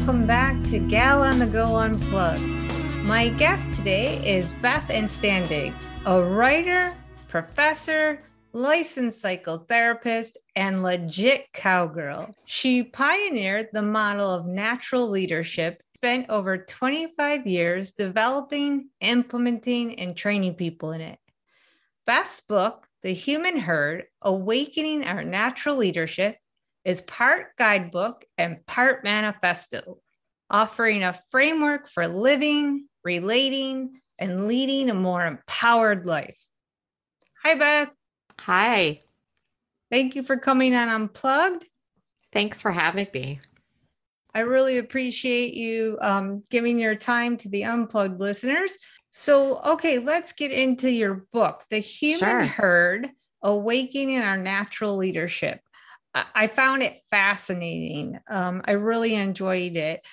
welcome back to Gal on the Go Unplugged. My guest today is Beth Anstandig, a writer, professor, licensed psychotherapist, and legit cowgirl. She pioneered the model of natural leadership, spent over 25 years developing, implementing, and training people in it. Beth's book, The Human Herd Awakening Our Natural Leadership, is part guidebook and part manifesto, offering a framework for living, relating, and leading a more empowered life. Hi, Beth. Hi. Thank you for coming on Unplugged. Thanks for having me. I really appreciate you um, giving your time to the Unplugged listeners. So, okay, let's get into your book, The Human sure. Herd Awakening Our Natural Leadership. I found it fascinating. Um, I really enjoyed it.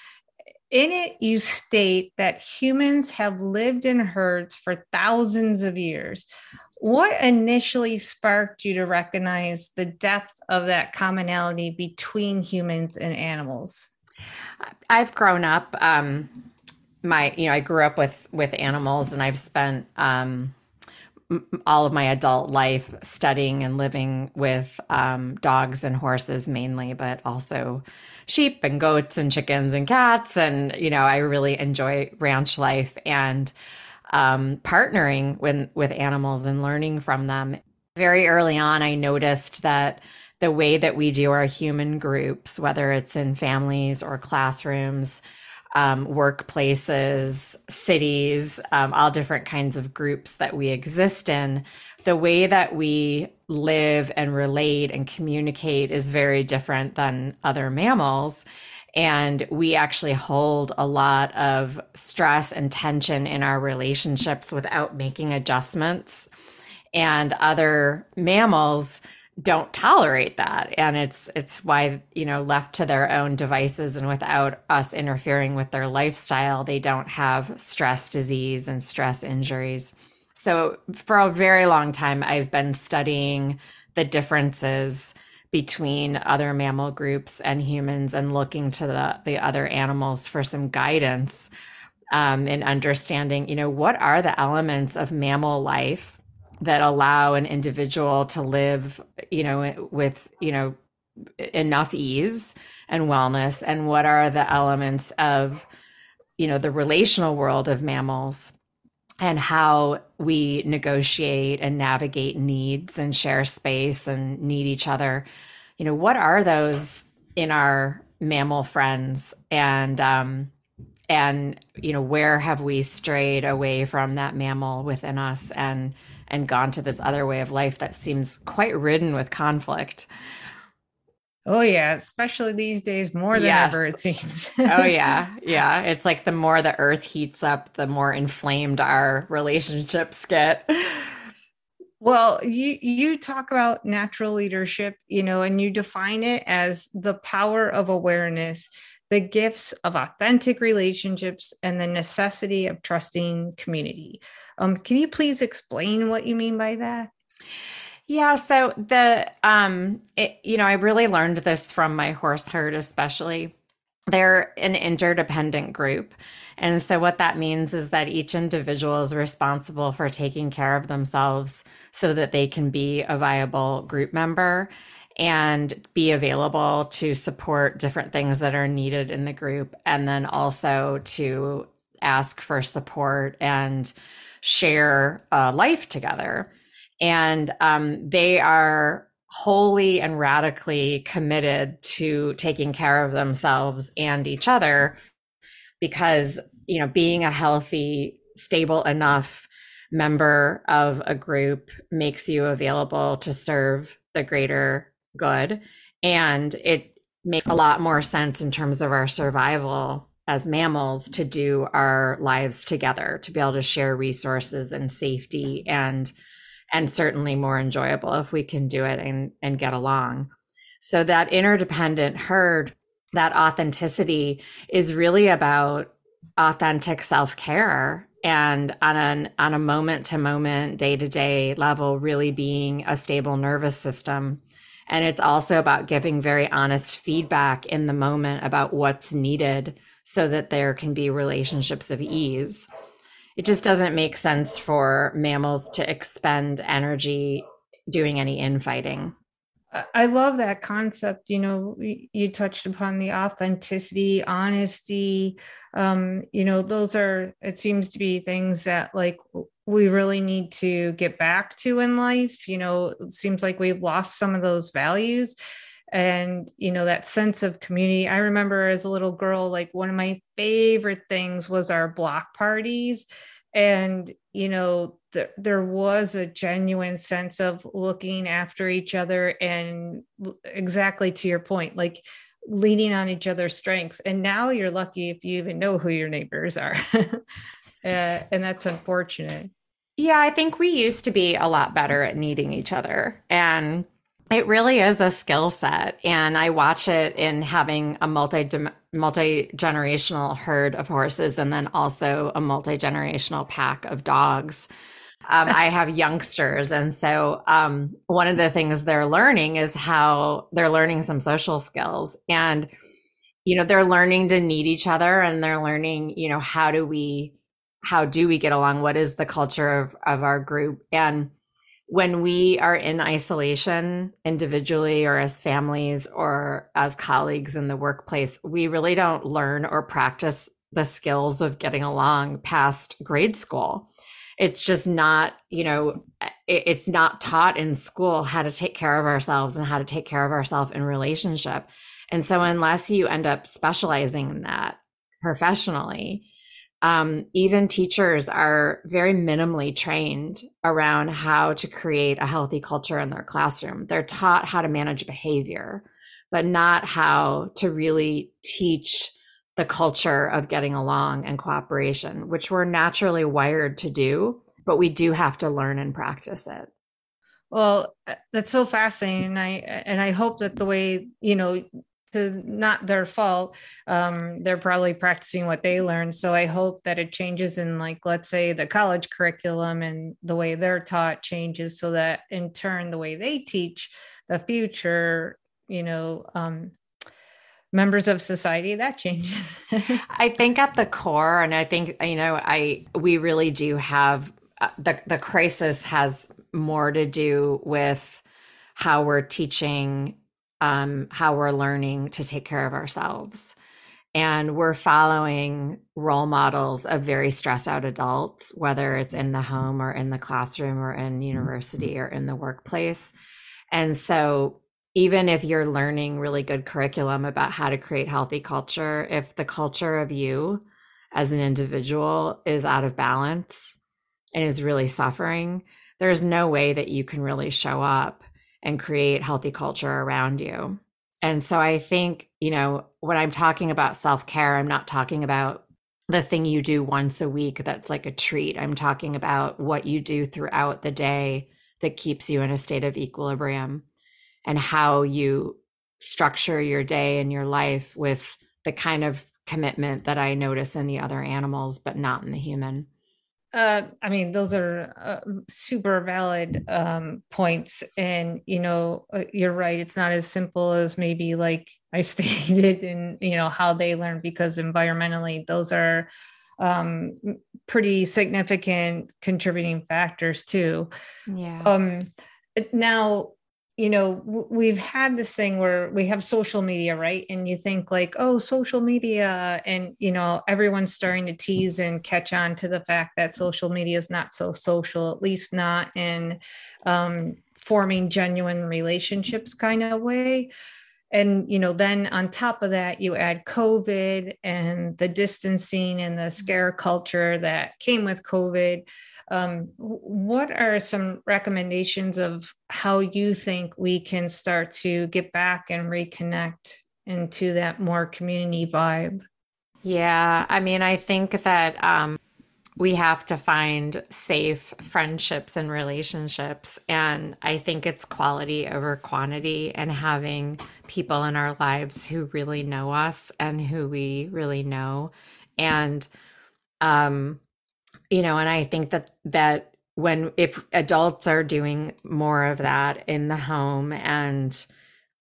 In it, you state that humans have lived in herds for thousands of years. What initially sparked you to recognize the depth of that commonality between humans and animals? I've grown up. Um, my, you know, I grew up with with animals, and I've spent um, all of my adult life studying and living with um, dogs and horses mainly, but also sheep and goats and chickens and cats. And, you know, I really enjoy ranch life and um, partnering with, with animals and learning from them. Very early on, I noticed that the way that we do our human groups, whether it's in families or classrooms, um, workplaces, cities, um, all different kinds of groups that we exist in, the way that we live and relate and communicate is very different than other mammals. And we actually hold a lot of stress and tension in our relationships without making adjustments. And other mammals, don't tolerate that. And it's it's why you know left to their own devices and without us interfering with their lifestyle they don't have stress disease and stress injuries. So for a very long time i've been studying the differences between other mammal groups and humans and looking to the the other animals for some guidance um, in understanding you know what are the elements of mammal life that allow an individual to live, you know, with, you know, enough ease and wellness? And what are the elements of you know the relational world of mammals and how we negotiate and navigate needs and share space and need each other? You know what are those in our mammal friends? And um and you know where have we strayed away from that mammal within us? And and gone to this other way of life that seems quite ridden with conflict. Oh yeah, especially these days more than yes. ever it seems. oh yeah. Yeah, it's like the more the earth heats up, the more inflamed our relationships get. Well, you you talk about natural leadership, you know, and you define it as the power of awareness, the gifts of authentic relationships and the necessity of trusting community. Um, can you please explain what you mean by that? Yeah, so the um it, you know, I really learned this from my horse herd especially. They're an interdependent group. And so what that means is that each individual is responsible for taking care of themselves so that they can be a viable group member and be available to support different things that are needed in the group and then also to ask for support and share uh, life together. And um, they are wholly and radically committed to taking care of themselves and each other because, you know, being a healthy, stable enough member of a group makes you available to serve the greater good. And it makes a lot more sense in terms of our survival as mammals to do our lives together to be able to share resources and safety and and certainly more enjoyable if we can do it and and get along. So that interdependent herd that authenticity is really about authentic self-care and on an on a moment to moment day to day level really being a stable nervous system. And it's also about giving very honest feedback in the moment about what's needed so that there can be relationships of ease. It just doesn't make sense for mammals to expend energy doing any infighting. I love that concept. You know, you touched upon the authenticity, honesty. Um, you know, those are, it seems to be things that like we really need to get back to in life. You know, it seems like we've lost some of those values and, you know, that sense of community. I remember as a little girl, like one of my favorite things was our block parties. And, you know, th- there was a genuine sense of looking after each other and exactly to your point, like leaning on each other's strengths. And now you're lucky if you even know who your neighbors are. uh, and that's unfortunate. Yeah, I think we used to be a lot better at needing each other. And it really is a skill set. And I watch it in having a multi multi generational herd of horses and then also a multi generational pack of dogs. Um, I have youngsters. And so um, one of the things they're learning is how they're learning some social skills. And, you know, they're learning to need each other and they're learning, you know, how do we how do we get along? What is the culture of, of our group? And when we are in isolation individually or as families or as colleagues in the workplace, we really don't learn or practice the skills of getting along past grade school. It's just not, you know, it's not taught in school how to take care of ourselves and how to take care of ourselves in relationship. And so, unless you end up specializing in that professionally, um, even teachers are very minimally trained around how to create a healthy culture in their classroom. They're taught how to manage behavior, but not how to really teach the culture of getting along and cooperation, which we're naturally wired to do, but we do have to learn and practice it. Well, uh, that's so fascinating. I and I hope that the way, you know, to not their fault um, they're probably practicing what they learned. So i hope that it changes in like let's say the college curriculum and the way they're taught changes so that in turn the way they teach the future you know um, members of society that changes. I think at the core and i think you know i we really do have uh, the the crisis has more to do with how we're teaching um, how we're learning to take care of ourselves. And we're following role models of very stressed out adults, whether it's in the home or in the classroom or in university or in the workplace. And so, even if you're learning really good curriculum about how to create healthy culture, if the culture of you as an individual is out of balance and is really suffering, there's no way that you can really show up and create healthy culture around you. And so I think, you know, when I'm talking about self care, I'm not talking about the thing you do once a week that's like a treat. I'm talking about what you do throughout the day that keeps you in a state of equilibrium and how you structure your day and your life with the kind of commitment that I notice in the other animals, but not in the human. Uh, I mean, those are uh, super valid um, points. And, you know, uh, you're right. It's not as simple as maybe like I stated in, you know, how they learn, because environmentally, those are um, pretty significant contributing factors too. Yeah. Um, now, you know we've had this thing where we have social media right? And you think like oh social media and you know everyone's starting to tease and catch on to the fact that social media is not so social at least not in um, forming genuine relationships kind of way. And you know then on top of that you add covid and the distancing and the scare culture that came with covid um, what are some recommendations of how you think we can start to get back and reconnect into that more community vibe? Yeah, I mean, I think that um, we have to find safe friendships and relationships. And I think it's quality over quantity and having people in our lives who really know us and who we really know. And um, you know and i think that that when if adults are doing more of that in the home and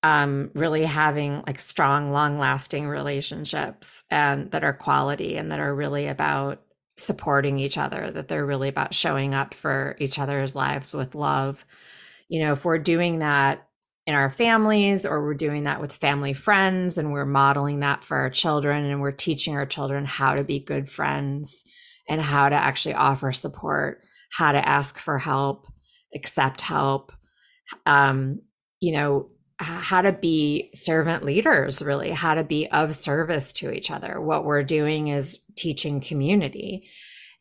um, really having like strong, long lasting relationships and that are quality and that are really about supporting each other, that they're really about showing up for each other's lives with love. You know, if we're doing that in our families or we're doing that with family friends and we're modeling that for our children and we're teaching our children how to be good friends and how to actually offer support, how to ask for help, accept help, um, you know, how to be servant leaders, really, how to be of service to each other. What we're doing is teaching community.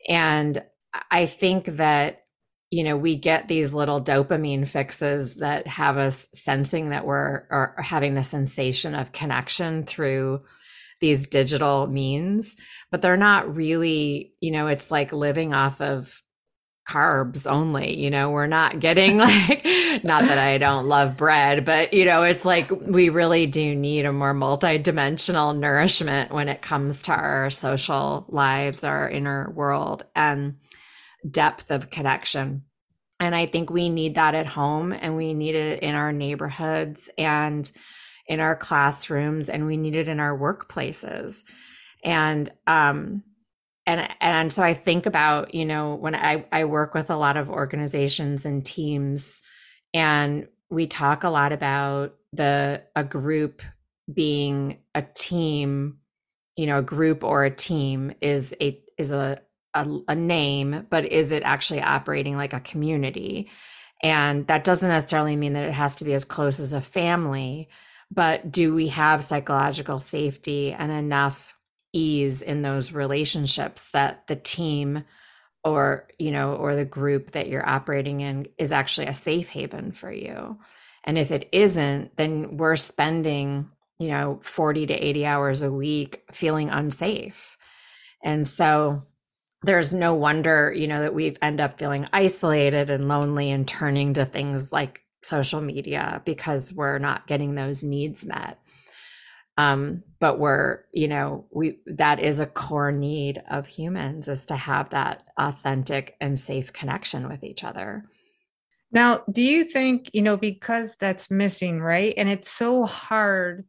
And I think that, you know, we get these little dopamine fixes that have us sensing that we're having the sensation of connection through these digital means, but they're not really, you know, it's like living off of carbs only you know? We're not getting like not that i don't love bread but you know it's like we really do need a more multidimensional nourishment when it comes to our social lives our inner world and depth of connection. And i think we need that at home and we need it in our neighborhoods and in our classrooms and we need it in our workplaces. And um and and so i think about you know when i i work with a lot of organizations and teams and we talk a lot about the a group being a team you know a group or a team is a is a a, a name but is it actually operating like a community? And that doesn't necessarily mean that it has to be as close as a family but do we have psychological safety and enough ease in those relationships that the team or you know or the group that you're operating in is actually a safe haven for you? And if it isn't then we're spending you know 40 to 80 hours a week feeling unsafe. And so there's no wonder you know that we end up feeling isolated and lonely and turning to things like social media because we're not getting those needs met. Um, but we're you know we that is a core need of humans is to have that authentic and safe connection with each other. Now do you think you know because that's missing right? And it's so hard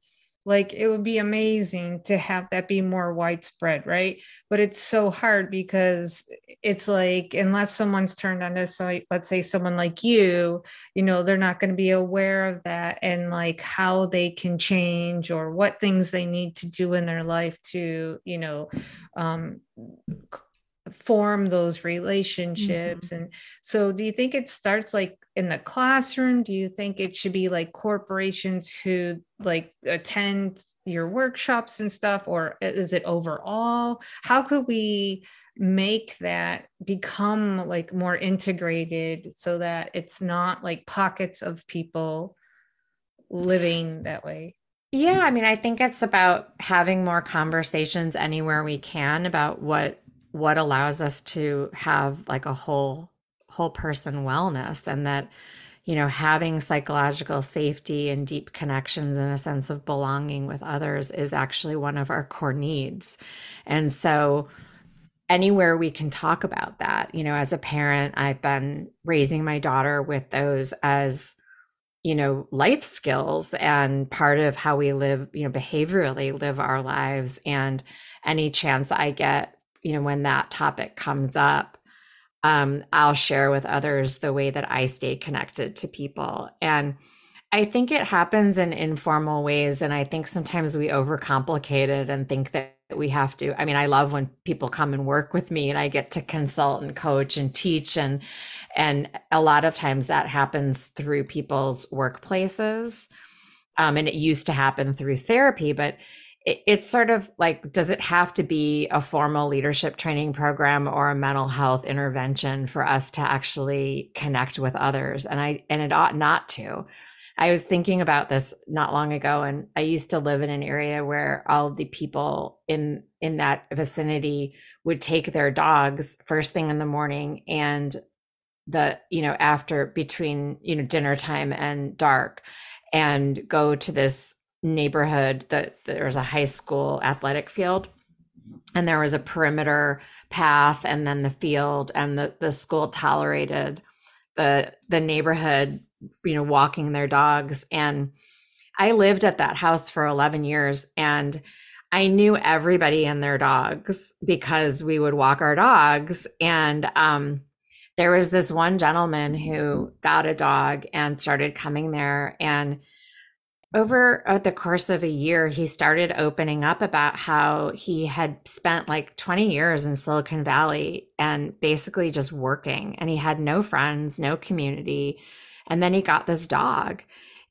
like it would be amazing to have that be more widespread right? But it's so hard because it's like unless someone's turned on this like let's say someone like you you know they're not going to be aware of that and like how they can change or what things they need to do in their life to you know um form those relationships mm-hmm. and so do you think it starts like in the classroom? Do you think it should be like corporations who like attend your workshops and stuff or is it overall? How could we make that become like more integrated so that it's not like pockets of people living that way? Yeah i mean i think it's about having more conversations anywhere we can about what what allows us to have like a whole whole person wellness and that you know having psychological safety and deep connections and a sense of belonging with others is actually one of our core needs. And so anywhere we can talk about that you know as a parent i've been raising my daughter with those as you know life skills and part of how we live you know behaviorally live our lives. And any chance i get you know, when that topic comes up, um, I'll share with others the way that I stay connected to people. And I think it happens in informal ways. And I think sometimes we overcomplicate it and think that we have to. I mean, I love when people come and work with me and I get to consult and coach and teach. And and a lot of times that happens through people's workplaces. Um, and it used to happen through therapy, but it's sort of like does it have to be a formal leadership training program or a mental health intervention for us to actually connect with others? And i and it ought not to. I was thinking about this not long ago and i used to live in an area where all the people in in that vicinity would take their dogs first thing in the morning and the you know after between you know dinner time and dark and go to this neighborhood that there was a high school athletic field and there was a perimeter path and then the field and the, the school tolerated the the neighborhood you know walking their dogs and I lived at that house for 11 years and I knew everybody and their dogs because we would walk our dogs. And um, there was this one gentleman who got a dog and started coming there. And over uh, the course of a year, he started opening up about how he had spent like 20 years in Silicon Valley and basically just working. And he had no friends, no community. And then he got this dog.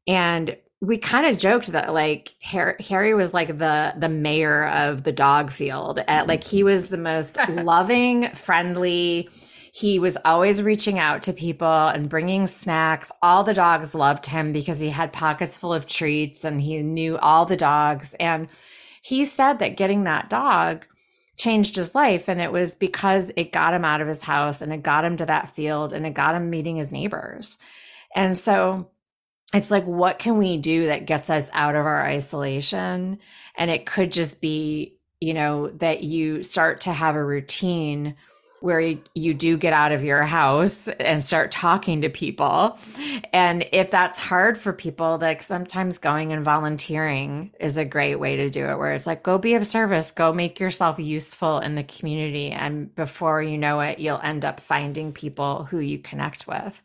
And we kind of joked that like Harry, Harry, was like the the mayor of the dog field. At, like he was the most loving, friendly. He was always reaching out to people and bringing snacks. All the dogs loved him because he had pockets full of treats and he knew all the dogs. And he said that getting that dog changed his life. And it was because it got him out of his house and it got him to that field and it got him meeting his neighbors. And so it's like, what can we do that gets us out of our isolation? And it could just be, you know, that you start to have a routine where you, do get out of your house and start talking to people. And if that's hard for people, like sometimes going and volunteering is a great way to do it, where it's like, go be of service, go make yourself useful in the community. And before you know it, you'll end up finding people who you connect with.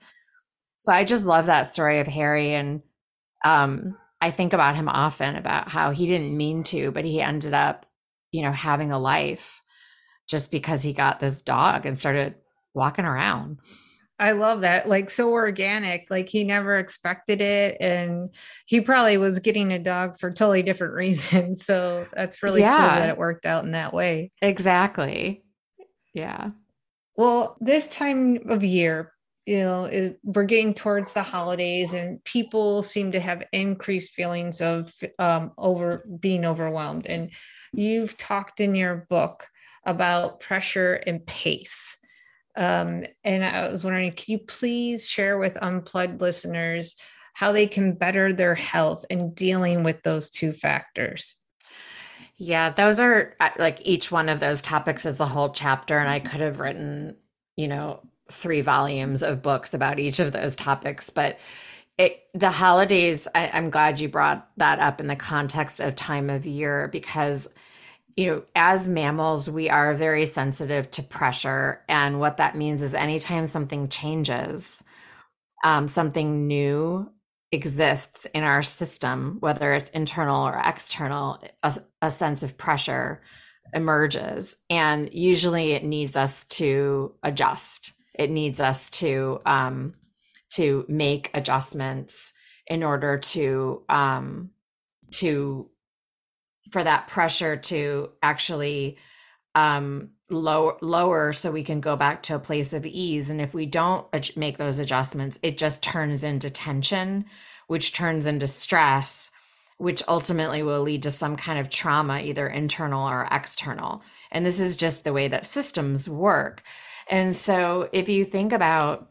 So I just love that story of Harry. And um, I think about him often about how he didn't mean to, but he ended up, you know, having a life just because he got this dog and started walking around. I love that. Like so organic. Like he never expected it. And he probably was getting a dog for totally different reasons. So that's really yeah. cool that it worked out in that way. Exactly. Yeah. Well, this time of year, you know is we're getting towards the holidays and people seem to have increased feelings of um, over being overwhelmed and you've talked in your book about pressure and pace. Um, and i was wondering can you please share with unplugged listeners how they can better their health in dealing with those two factors? Yeah, those are like each one of those topics is a whole chapter, and I could have written, you know, three volumes of books about each of those topics, but it, the holidays, I, I'm glad you brought that up in the context of time of year because you know, as mammals, we are very sensitive to pressure. And what that means is anytime something changes, um, something new exists in our system, whether it's internal or external, a, a sense of pressure emerges. And usually it needs us to adjust it needs us to um, to make adjustments in order to um, to for that pressure to actually um, lower lower so we can go back to a place of ease. And if we don't make those adjustments it just turns into tension which turns into stress which ultimately will lead to some kind of trauma either internal or external. And this is just the way that systems work. And so if you think about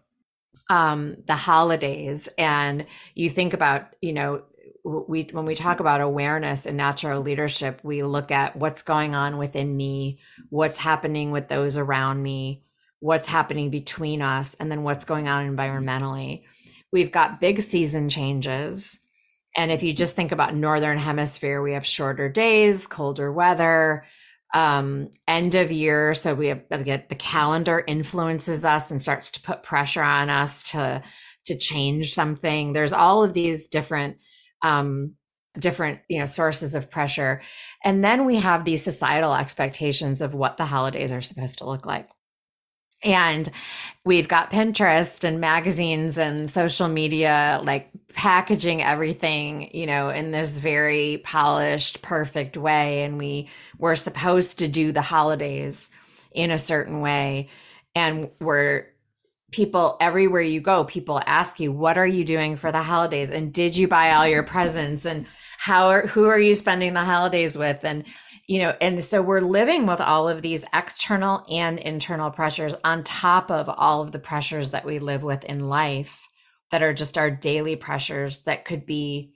um, the holidays and you think about, you know, we when we talk about awareness and natural leadership, we look at what's going on within me, what's happening with those around me, what's happening between us, and then what's going on environmentally. We've got big season changes. And if you just think about northern hemisphere, we have shorter days, colder weather, um end of year so we have get the calendar influences us and starts to put pressure on us to to change something there's all of these different um different you know sources of pressure and then we have these societal expectations of what the holidays are supposed to look like and we've got Pinterest and magazines and social media like packaging everything, you know, in this very polished, perfect way. And we were supposed to do the holidays in a certain way. And we're people everywhere you go, people ask you, what are you doing for the holidays? And did you buy all your presents? And how are, who are you spending the holidays with? And you know, and so we're living with all of these external and internal pressures on top of all of the pressures that we live with in life that are just our daily pressures that could be,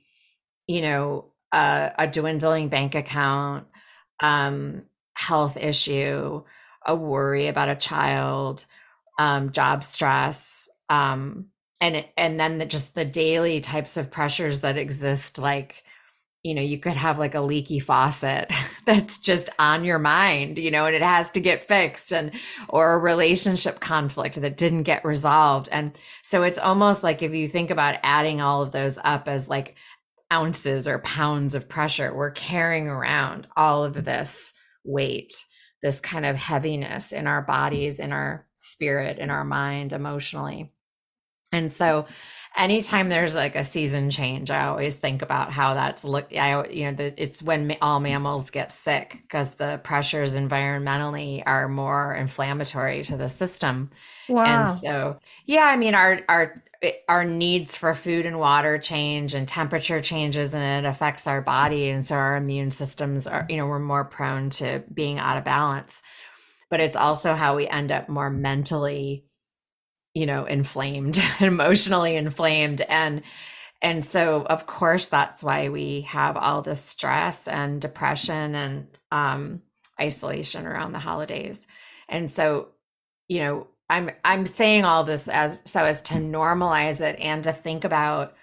you know, a, a dwindling bank account, um, health issue, a worry about a child, um, job stress, um, and and then the, just the daily types of pressures that exist, like you know, you could have like a leaky faucet that's just on your mind, you know, and it has to get fixed and, or a relationship conflict that didn't get resolved. And so it's almost like if you think about adding all of those up as like ounces or pounds of pressure, we're carrying around all of this weight, this kind of heaviness in our bodies, in our spirit, in our mind, emotionally. And so anytime there's like a season change, I always think about how that's look. I you know the, it's when all mammals get sick because the pressures environmentally are more inflammatory to the system. Wow. And so yeah, I mean our our our needs for food and water change and temperature changes and it affects our body and so our immune systems are you know we're more prone to being out of balance but it's also how we end up more mentally you know inflamed emotionally inflamed. And and so of course that's why we have all this stress and depression and um, isolation around the holidays. And so you know i'm i'm saying all this as so as to normalize it and to think about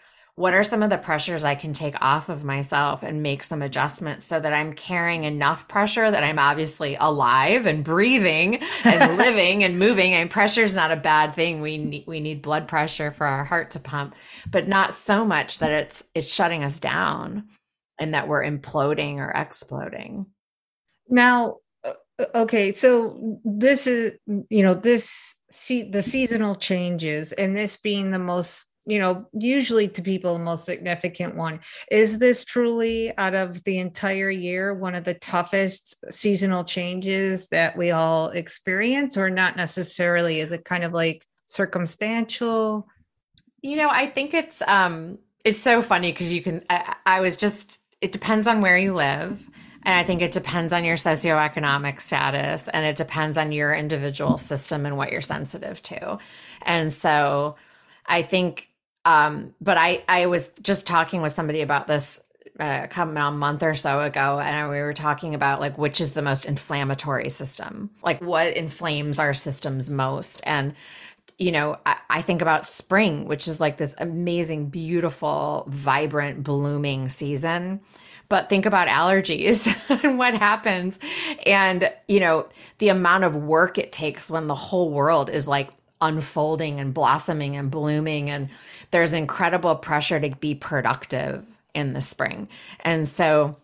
what are some of the pressures I can take off of myself and make some adjustments so that I'm carrying enough pressure that I'm obviously alive and breathing and living and moving. And pressure is not a bad thing. We need, we need blood pressure for our heart to pump, but not so much that it's it's shutting us down and that we're imploding or exploding. Now, uh, okay, so this is you know this see the seasonal changes and this being the most you know, usually to people, the most significant one. Is this truly out of the entire year one of the toughest seasonal changes that we all experience, or not necessarily? Is it kind of like circumstantial? You know, I think it's um it's so funny because you can I, I was just it depends on where you live. And I think it depends on your socioeconomic status and it depends on your individual system and what you're sensitive to. And so I think um, but I, I was just talking with somebody about this uh, come a month or so ago, and we were talking about like which is the most inflammatory system, like what inflames our systems most. And, you know, I, I think about spring, which is like this amazing, beautiful, vibrant, blooming season but think about allergies and what happens and you know the amount of work it takes when the whole world is like unfolding and blossoming and blooming and there's incredible pressure to be productive in the spring. And so,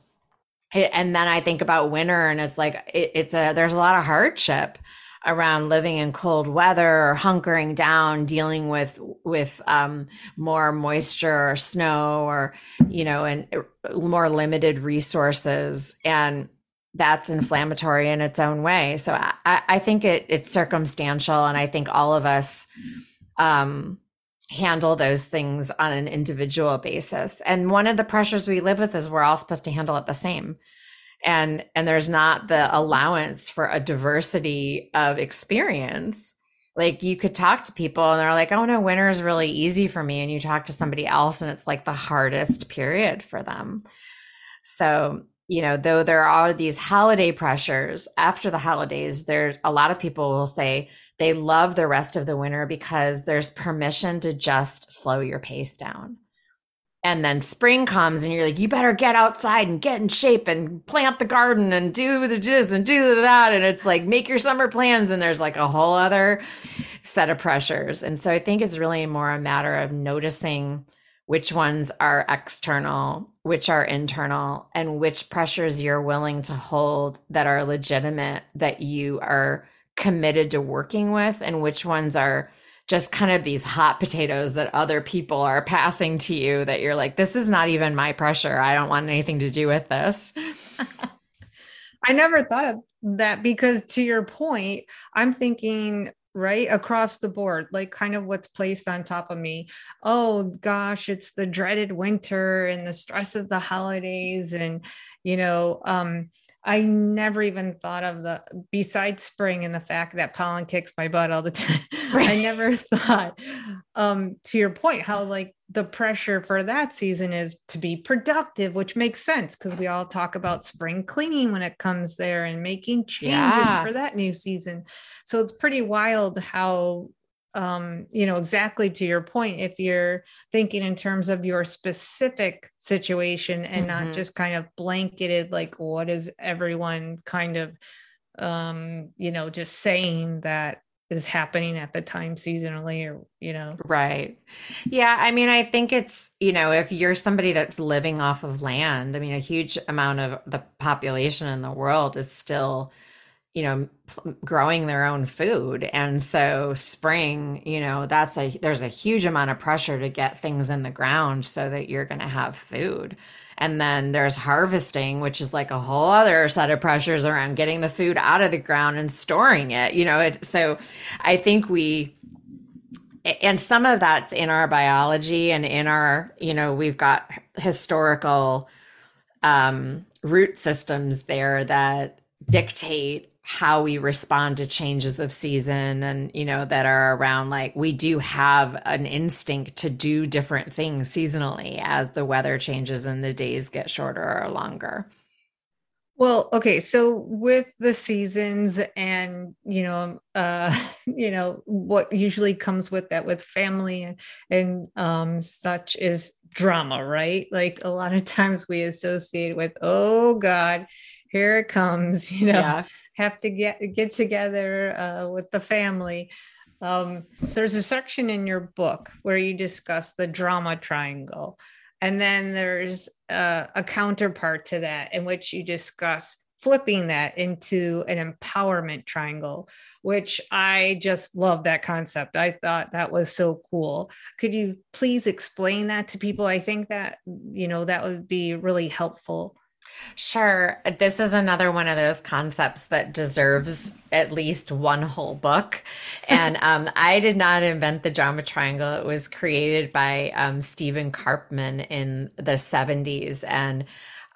and then I think about winter and it's like, it, it's a, there's a lot of hardship around living in cold weather or hunkering down dealing with with um, more moisture or snow or you know and uh, more limited resources and that's inflammatory in its own way so i, I think it, it's circumstantial and i think all of us um, handle those things on an individual basis. And one of the pressures we live with is we're all supposed to handle it the same. And and there's not the allowance for a diversity of experience. Like you could talk to people and they're like, "Oh no, winter is really easy for me." And you talk to somebody else and it's like the hardest period for them. So, you know, though there are these holiday pressures after the holidays, there's a lot of people will say, they love the rest of the winter because there's permission to just slow your pace down. And then spring comes and you're like, you better get outside and get in shape and plant the garden and do the this and do the that. And it's like, make your summer plans. And there's like a whole other set of pressures. And so I think it's really more a matter of noticing which ones are external, which are internal, and which pressures you're willing to hold that are legitimate, that you are committed to working with and which ones are just kind of these hot potatoes that other people are passing to you that you're like this is not even my pressure. I don't want anything to do with this. I never thought of that because to your point i'm thinking right across the board like kind of what's placed on top of me. Oh gosh it's the dreaded winter and the stress of the holidays and you know um I never even thought of the besides spring and the fact that pollen kicks my butt all the time. Right. I never thought um to your point how like the pressure for that season is to be productive, which makes sense because we all talk about spring cleaning when it comes there and making changes yeah. for that new season. So it's pretty wild how um, you know, exactly to your point, if you're thinking in terms of your specific situation and mm-hmm. not just kind of blanketed, like what is everyone kind of, um, you know, just saying that is happening at the time seasonally or you know right yeah i mean i think it's you know if you're somebody that's living off of land i mean a huge amount of the population in the world is still you know growing their own food. And so spring you know that's a there's a huge amount of pressure to get things in the ground so that you're going to have food. And then there's harvesting which is like a whole other set of pressures around getting the food out of the ground and storing it you know it, so i think we and some of that's in our biology and in our you know we've got historical um root systems there that dictate how we respond to changes of season and you know that are around like we do have an instinct to do different things seasonally as the weather changes and the days get shorter or longer. Well okay so with the seasons and you know uh you know what usually comes with that with family and, and um such is drama right? Like a lot of times we associate with oh god here it comes you know? Yeah have to get get together uh, with the family. Um, so there's a section in your book where you discuss the drama triangle, and then there's uh, a counterpart to that in which you discuss flipping that into an empowerment triangle which i just love that concept. I thought that was so cool. Could you please explain that to people? I think that you know that would be really helpful Sure. This is another one of those concepts that deserves at least one whole book. And um, I did not invent the drama triangle. It was created by um, Stephen Karpman in the 70s. And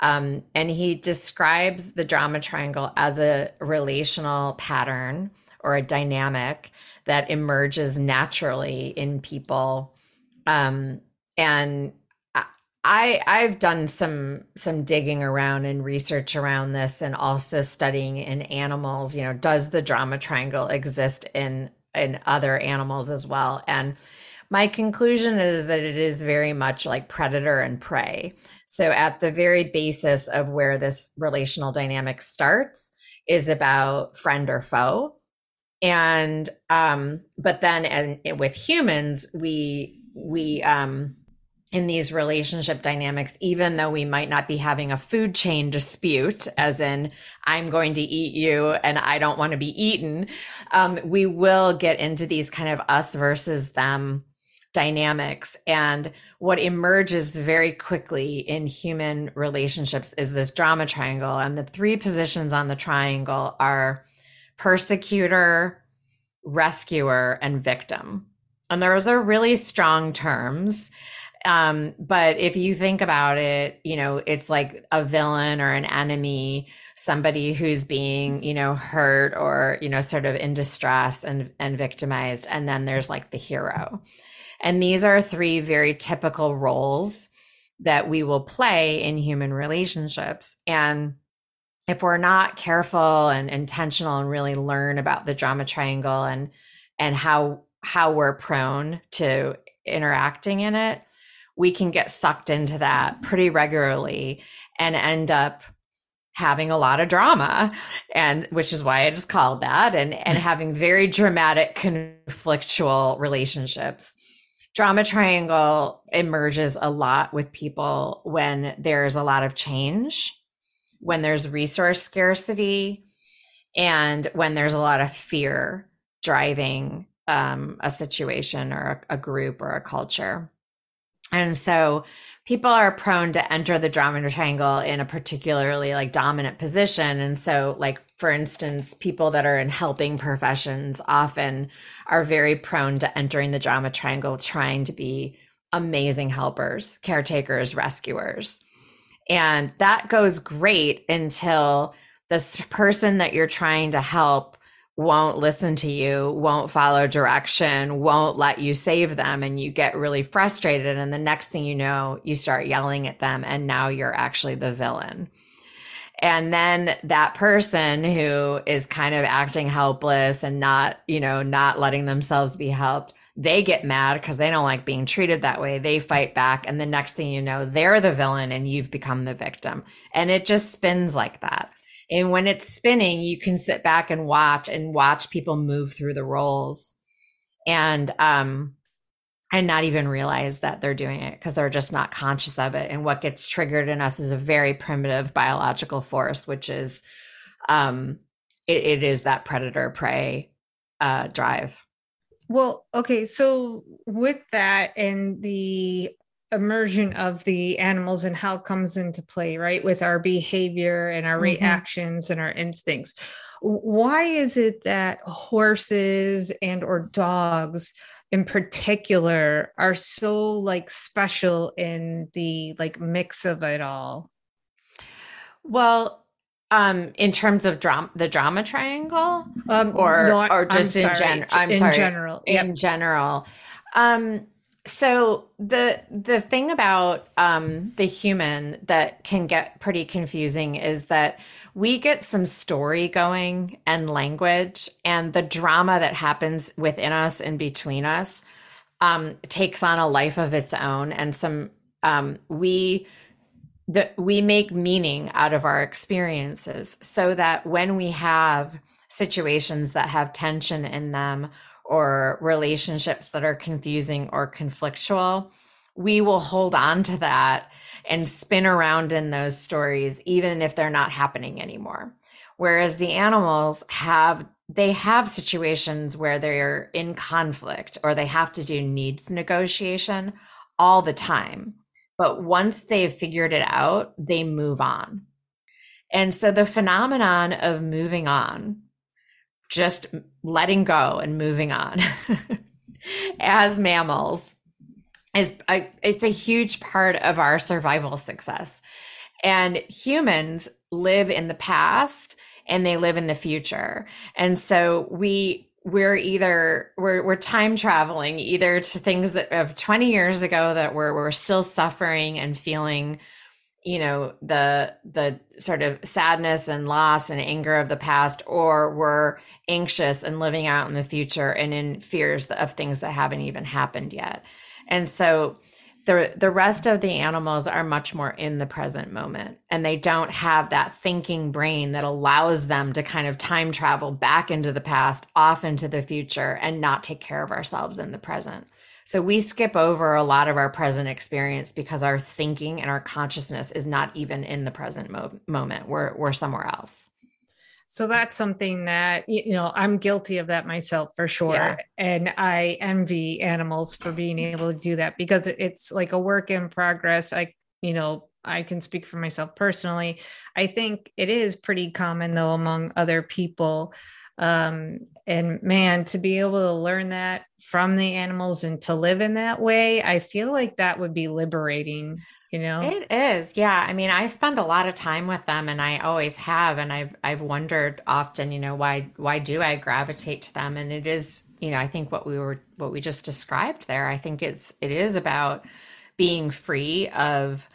um, and he describes the drama triangle as a relational pattern or a dynamic that emerges naturally in people. Um, and I I've done some some digging around and research around this and also studying in animals, you know, does the drama triangle exist in in other animals as well? And my conclusion is that it is very much like predator and prey. So at the very basis of where this relational dynamic starts is about friend or foe. And um but then and with humans we we um in these relationship dynamics, even though we might not be having a food chain dispute, as in, I'm going to eat you and I don't want to be eaten, um, we will get into these kind of us versus them dynamics. And what emerges very quickly in human relationships is this drama triangle. And the three positions on the triangle are persecutor, rescuer, and victim. And those are really strong terms. Um, but if you think about it, you know, it's like a villain or an enemy, somebody who's being, you know, hurt or, you know, sort of in distress and, and victimized. And then there's like the hero. And these are three very typical roles that we will play in human relationships. And if we're not careful and intentional and really learn about the drama triangle and and how how we're prone to interacting in it, we can get sucked into that pretty regularly and end up having a lot of drama and which is why it is called that and and having very dramatic conflictual relationships. Drama triangle emerges a lot with people when there's a lot of change when there's resource scarcity and when there's a lot of fear driving um, a situation or a, a group or a culture and so people are prone to enter the drama triangle in a particularly like dominant position. And so, like, for instance, people that are in helping professions often are very prone to entering the drama triangle, trying to be amazing helpers, caretakers, rescuers. And that goes great until this person that you're trying to help won't listen to you, won't follow direction, won't let you save them, and you get really frustrated. And the next thing you know, you start yelling at them, and now you're actually the villain. And then that person who is kind of acting helpless and not, you know, not letting themselves be helped, they get mad because they don't like being treated that way. They fight back. And the next thing you know, they're the villain and you've become the victim. And it just spins like that. And when it's spinning, you can sit back and watch and watch people move through the roles and, um, and not even realize that they're doing it because they're just not conscious of it. And what gets triggered in us is a very primitive biological force, which is, um, it, it is that predator prey uh, drive. Well, okay. So with that and the immersion of the animals and how it comes into play, right? With our behavior and our mm-hmm. reactions and our instincts. Why is it that horses and or dogs in particular are so like special in the like mix of it all? Well, um in terms of drama the drama triangle um or not, or just I'm in general i'm sorry in general yep. in general um so the the thing about um the human that can get pretty confusing is that we get some story going and language and the drama that happens within us and between us um takes on a life of its own and some um we that we make meaning out of our experiences so that when we have situations that have tension in them or relationships that are confusing or conflictual, we will hold on to that and spin around in those stories, even if they're not happening anymore. Whereas the animals have, they have situations where they're in conflict or they have to do needs negotiation all the time. But once they've figured it out, they move on. And so the phenomenon of moving on, just letting go and moving on as mammals is a, it's a huge part of our survival success. And humans live in the past and they live in the future. And so we we're either we're we're time traveling either to things that of 20 years ago that we're we're still suffering and feeling you know the the sort of sadness and loss and anger of the past or we're anxious and living out in the future and in fears of things that haven't even happened yet. And so the the rest of the animals are much more in the present moment and they don't have that thinking brain that allows them to kind of time travel back into the past off into the future and not take care of ourselves in the present so we skip over a lot of our present experience because our thinking and our consciousness is not even in the present mo- moment we're we're somewhere else so that's something that, you know, I'm guilty of that myself for sure. Yeah. And I envy animals for being able to do that because it's like a work in progress. I, you know, I can speak for myself personally. I think it is pretty common though among other people. Um, and man, to be able to learn that from the animals and to live in that way, I feel like that would be liberating you know? It is. Yeah. I mean i spend a lot of time with them and i always have and i've i've wondered often you know why why do i gravitate to them? And it is you know i think what we were what we just described there i think it's it is about being free of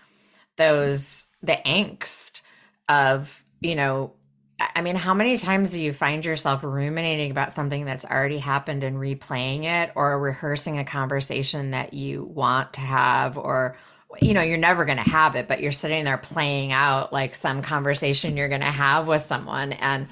those the angst of you know I mean, how many times do you find yourself ruminating about something that's already happened and replaying it or rehearsing a conversation that you want to have or you know you're never going to have it but you're sitting there playing out like some conversation you're going to have with someone and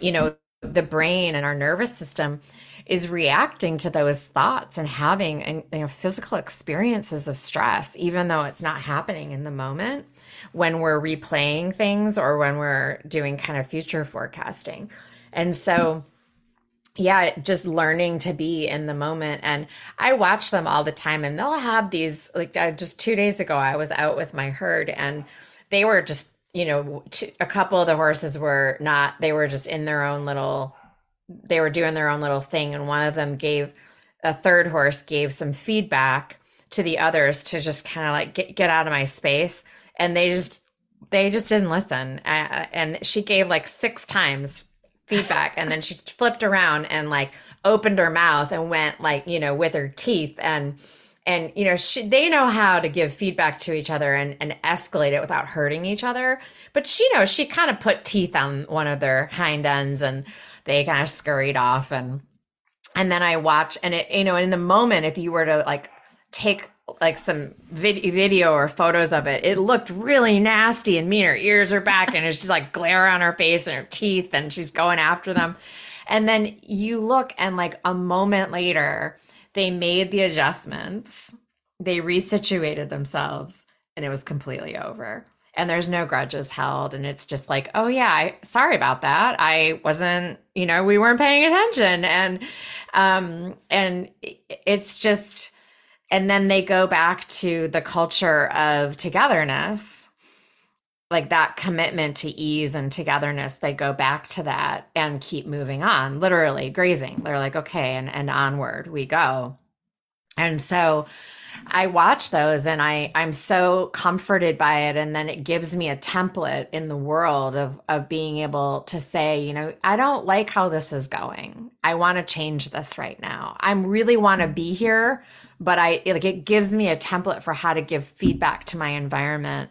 you know the brain and our nervous system is reacting to those thoughts and having you know physical experiences of stress even though it's not happening in the moment when we're replaying things or when we're doing kind of future forecasting and so yeah, just learning to be in the moment. And I watch them all the time, and they'll have these. Like just two days ago, I was out with my herd, and they were just, you know, a couple of the horses were not. They were just in their own little. They were doing their own little thing, and one of them gave a third horse gave some feedback to the others to just kind of like get get out of my space, and they just they just didn't listen. Uh, and she gave like six times feedback and then she flipped around and like opened her mouth and went like you know with her teeth. And and you know she, they know how to give feedback to each other and, and escalate it without hurting each other. But she knows she kind of put teeth on one of their hind ends and they kind of scurried off. And and then i watch and it you know in the moment if you were to like take like some vid- video or photos of it it looked really nasty and mean her ears are back and she's like glare on her face and her teeth and she's going after them and then you look and like a moment later they made the adjustments, they resituated themselves, and it was completely over. And there's no grudges held. And it's just like, oh, yeah, I, sorry about that. I wasn't, you know, we weren't paying attention. And, um, and it's just, and then they go back to the culture of togetherness like that commitment to ease and togetherness they go back to that and keep moving on literally grazing. They're like okay and, and onward we go. And so i watch those and i i'm so comforted by it. And then it gives me a template in the world of of being able to say you know i don't like how this is going. I want to change this right now. I really want to be here but i like it gives me a template for how to give feedback to my environment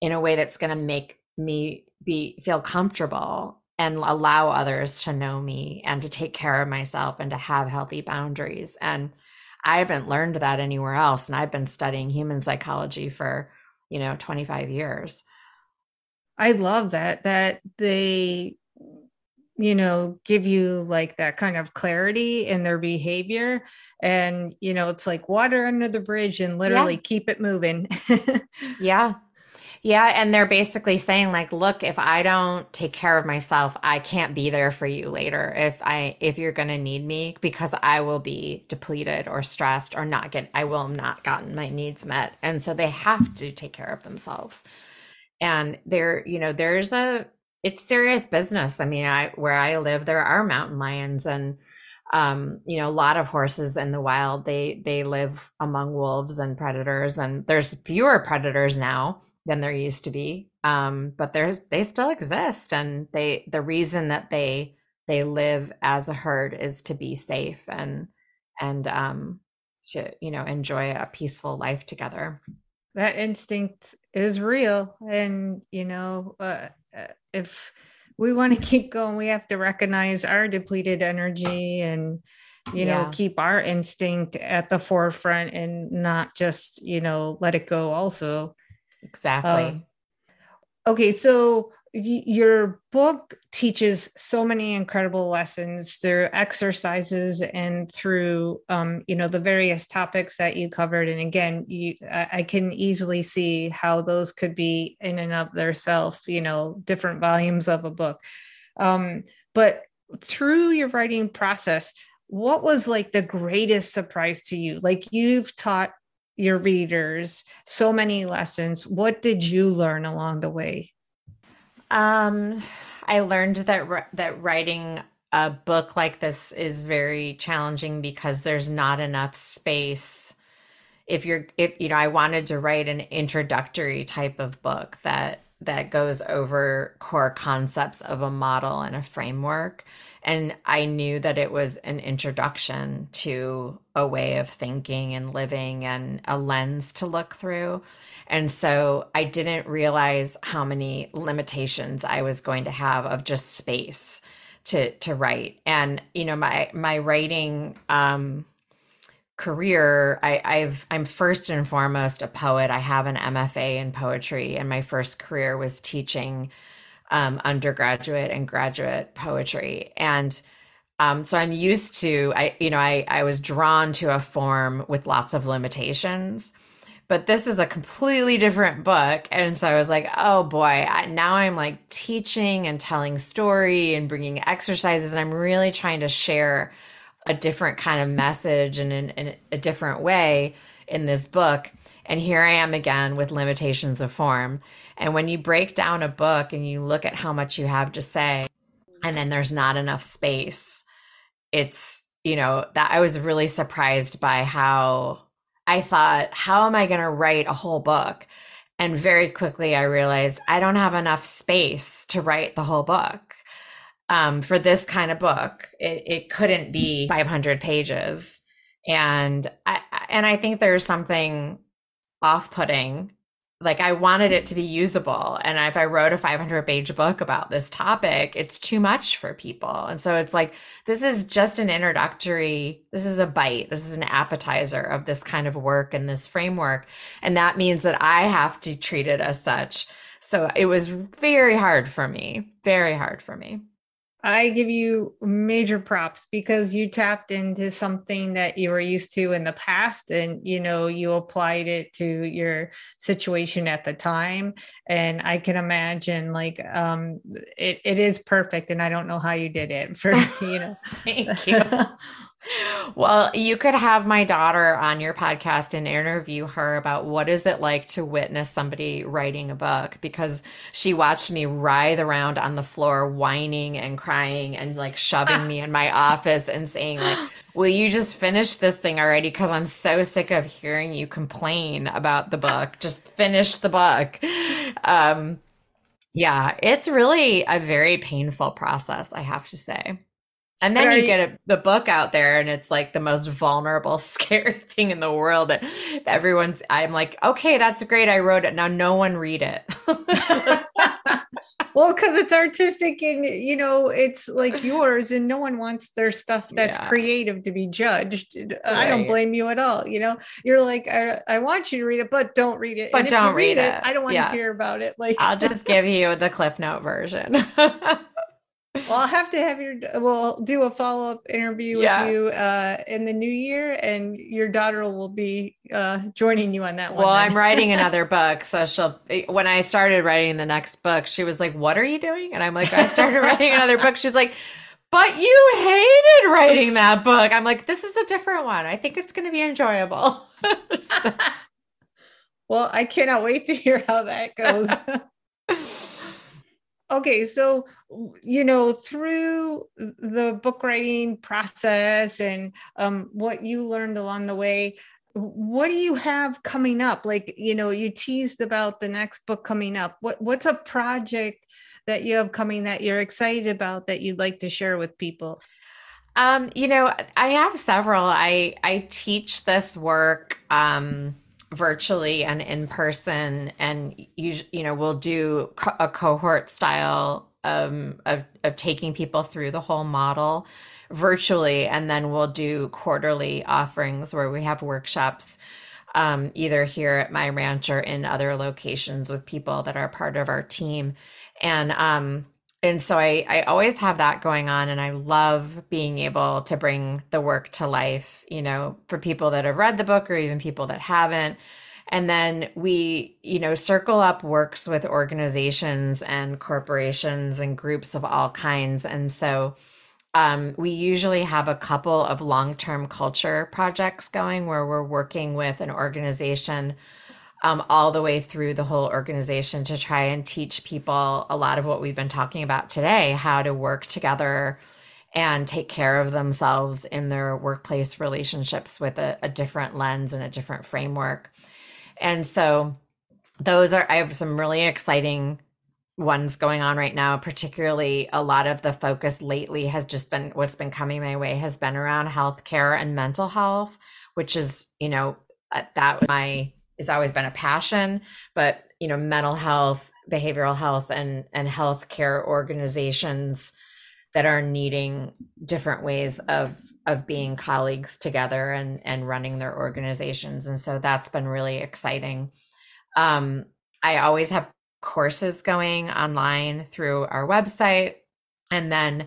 in a way that's going to make me be feel comfortable and allow others to know me and to take care of myself and to have healthy boundaries. And i haven't learned that anywhere else and i've been studying human psychology for you know 25 years. I love that that they you know give you like that kind of clarity in their behavior and you know it's like water under the bridge and literally yeah. keep it moving yeah yeah, and they're basically saying like, look, if I don't take care of myself, I can't be there for you later. If I if you're going to need me because I will be depleted or stressed or not get I will not gotten my needs met. And so they have to take care of themselves. And there, you know, there's a it's serious business. I mean, I where I live there are mountain lions and um, you know, a lot of horses in the wild, they they live among wolves and predators and there's fewer predators now than there used to be. Um, but there's they still exist, and they the reason that they they live as a herd is to be safe and and um, to you know enjoy a peaceful life together. That instinct is real, and you know uh, uh if we want to keep going, we have to recognize our depleted energy and you know yeah. keep our instinct at the forefront and not just you know let it go also Exactly. Um, okay, so your book teaches so many incredible lessons through exercises and through um, you know the various topics that you covered. And again you I, can easily see how those could be in and of themselves you know different volumes of a book. Um, but through your writing process what was like the greatest surprise to you? Like you've taught your readers so many lessons. What did you learn along the way um i learned that that writing a book like this is very challenging because there's not enough space. If you're if you know i wanted to write an introductory type of book that that goes over core concepts of a model and a framework and I knew that it was an introduction to a way of thinking and living and a lens to look through. And so I didn't realize how many limitations I was going to have of just space to to write. And you know, my my writing um career I, i've i'm first and foremost a poet i have an mfa in poetry and my first career was teaching um, undergraduate and graduate poetry. And um, so I'm used to, I, you know, I, I was drawn to a form with lots of limitations, but this is a completely different book. And so I was like, oh boy, I, now I'm like teaching and telling story and bringing exercises. And I'm really trying to share a different kind of message and in, in a different way in this book. And here I am again with limitations of form. And when you break down a book and you look at how much you have to say, and then there's not enough space, it's, you know, that I was really surprised by how I thought, how am I going to write a whole book? And very quickly I realized I don't have enough space to write the whole book. Um, for this kind of book, it, it couldn't be 500 pages and I and I think there's something off-putting like I wanted it to be usable. And if I wrote a 500 page book about this topic, it's too much for people. And so it's like, this is just an introductory, this is a bite, this is an appetizer of this kind of work and this framework. And that means that I have to treat it as such. So it was very hard for me, very hard for me. I give you major props because you tapped into something that you were used to in the past and you know you applied it to your situation at the time. And I can imagine like um it, it is perfect and I don't know how you did it for you know. Thank you well, you could have my daughter on your podcast and interview her about what is it like to witness somebody writing a book because she watched me writhe around on the floor whining and crying and like shoving me in my office and saying like will you just finish this thing already because I'm so sick of hearing you complain about the book. Just finish the book. Um yeah, it's really a very painful process, I have to say. And then you, you, get a, the book out there, and it's like the most vulnerable, scary thing in the world. That everyone's, I'm like, okay, that's great. I wrote it. Now, no one read it. well, because it's artistic and you know it's like yours, and no one wants their stuff that's yeah. creative to be judged. Right. Uh, I don't blame you at all. You know, you're like, I, I want you to read it, but don't read it. But don't read, read it. it. I don't want yeah. to hear about it. Like, I'll just give you the Cliff Note version well, I'll have to have your we'll do a follow up interview yeah. with you uh, in the new year, and your daughter will be uh, joining you on that one. Well. I'm writing another book, so she'll. When I started writing the next book, she was like, "What are you doing?" And I'm like, "I started writing another book." She's like. But you hated writing that book. I'm like, this is a different one. I think it's going to be enjoyable. so. well, I cannot wait to hear how that goes okay so you know through the book writing process and um, what you learned along the way what do you have coming up? Like you know you teased about the next book coming up. What what's a project that you have coming that you're excited about that you'd like to share with people? Um you know i have several. I i teach this work um virtually and in person and you you know we'll do co- a cohort style um, of of taking people through the whole model virtually and then we'll do quarterly offerings where we have workshops um, either here at my ranch or in other locations with people that are part of our team. And um, and so I, I always have that going on and i love being able to bring the work to life you know for people that have read the book or even people that haven't. And then we you know circle up works with organizations and corporations and groups of all kinds. And so um, we usually have a couple of long-term culture projects going where we're working with an organization um, all the way through the whole organization to try and teach people a lot of what we've been talking about today how to work together and take care of themselves in their workplace relationships with a, a different lens and a different framework. And so those are, I have some really exciting ones going on right now particularly a lot of the focus lately has just been what's been coming my way has been around healthcare and mental health which is you know uh, that was my has always been a passion, but you know, mental health, behavioral health, and and healthcare organizations that are needing different ways of of being colleagues together and and running their organizations, and so that's been really exciting. Um, I always have courses going online through our website, and then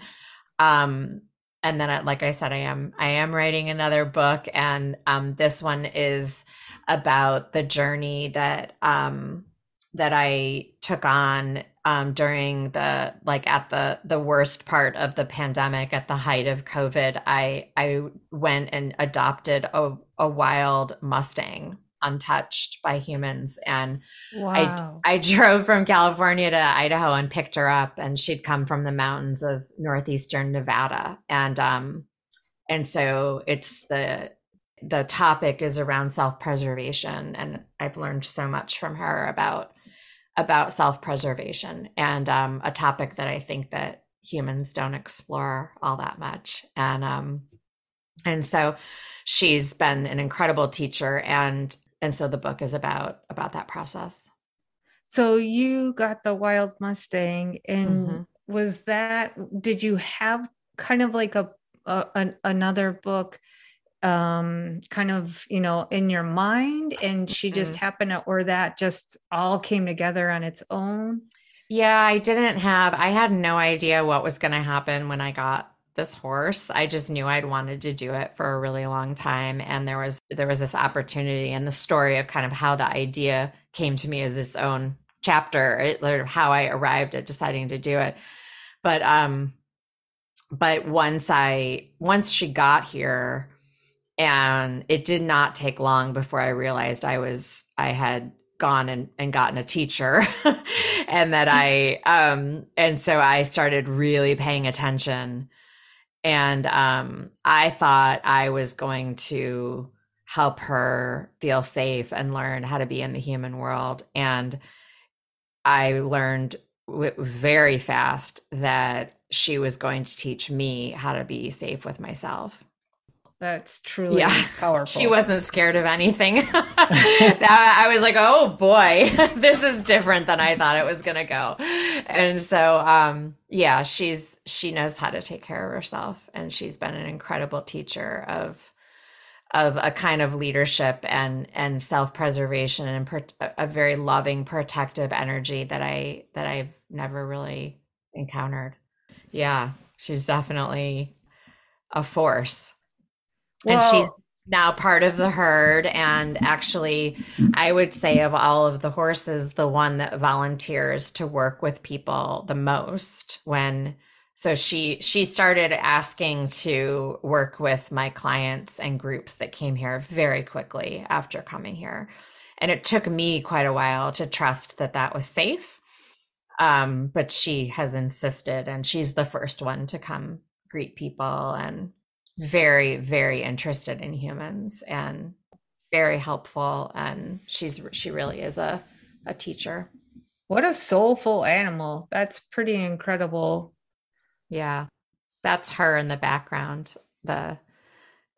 um, and then like i said i am i am writing another book. And um, this one is about the journey that um that I took on um during the like at the the worst part of the pandemic at the height of covid I I went and adopted a a wild mustang untouched by humans and wow. I I drove from California to Idaho and picked her up and she'd come from the mountains of northeastern Nevada and um and so it's the the topic is around self-preservation and i've learned so much from her about about self-preservation and um, a topic that i think that humans don't explore all that much and um, And so she's been an incredible teacher and and so the book is about about that process. So you got the wild Mustang and mm-hmm. was that did you have kind of like a, a an, another book um kind of you know in your mind and she just mm-hmm. happened to or that just all came together on its own? Yeah i didn't have i had no idea what was going to happen when i got this horse. I just knew i'd wanted to do it for a really long time and there was there was this opportunity and the story of kind of how the idea came to me as its own chapter it, how i arrived at deciding to do it. But um but once i once she got here and it did not take long before i realized i was i had gone and, and gotten a teacher and that i um and so i started really paying attention. And um i thought i was going to help her feel safe and learn how to be in the human world. And i learned very fast that she was going to teach me how to be safe with myself that's truly yeah. powerful. She wasn't scared of anything. that, I was like, oh boy, this is different than I thought it was going to go. And so, um, yeah, she's, she knows how to take care of herself and she's been an incredible teacher of, of a kind of leadership and, and self-preservation and per, a very loving, protective energy that I, that I've never really encountered. Yeah, she's definitely a force well, and she's now part of the herd. And actually i would say of all of the horses the one that volunteers to work with people the most when so she she started asking to work with my clients and groups that came here very quickly after coming here. And it took me quite a while to trust that that was safe. Um, but she has insisted and she's the first one to come greet people and very very interested in humans and very helpful. And she's she really is a a teacher. What a soulful animal. That's pretty incredible. Yeah. That's her in the background the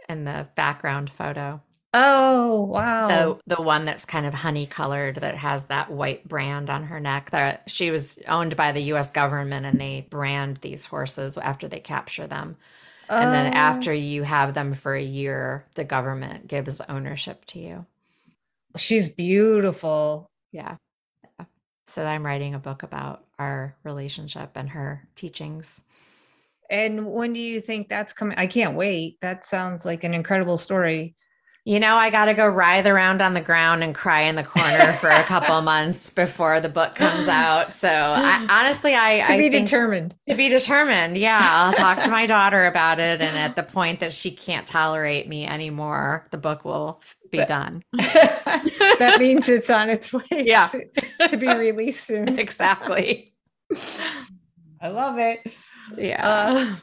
in the background photo. Oh wow. The the one that's kind of honey colored that has that white brand on her neck. That she was owned by the US government and they brand these horses after they capture them and then oh. after you have them for a year, the government gives ownership to you. She's beautiful. Yeah. So I'm writing a book about our relationship and her teachings. And when do you think that's coming? I can't wait. That sounds like an incredible story you know, I got to go writhe around on the ground and cry in the corner for a couple months before the book comes out. So I, honestly, I to I be determined. To be determined, yeah. I'll talk to my daughter about it, and at the point that she can't tolerate me anymore, the book will be but, done. that means it's on its way. Yeah, to be released soon. Exactly. I love it. Yeah. Uh,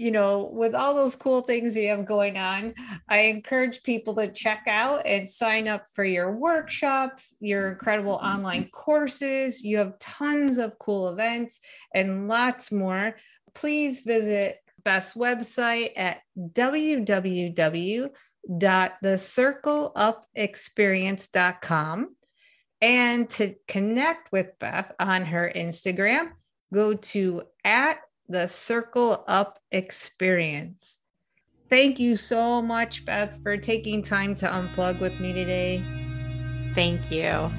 you know, with all those cool things you have going on, I encourage people to check out and sign up for your workshops, your incredible online courses. You have tons of cool events and lots more. Please visit Beth's website at www.thecircleupexperience.com. And to connect with Beth on her Instagram, go to at the Circle Up experience. Thank you so much, Beth, for taking time to unplug with me today. Thank you.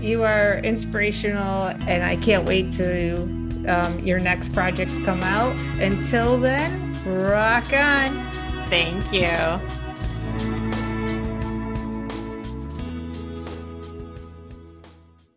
You are inspirational, and I can't wait to um, your next projects come out. Until then, rock on. Thank you.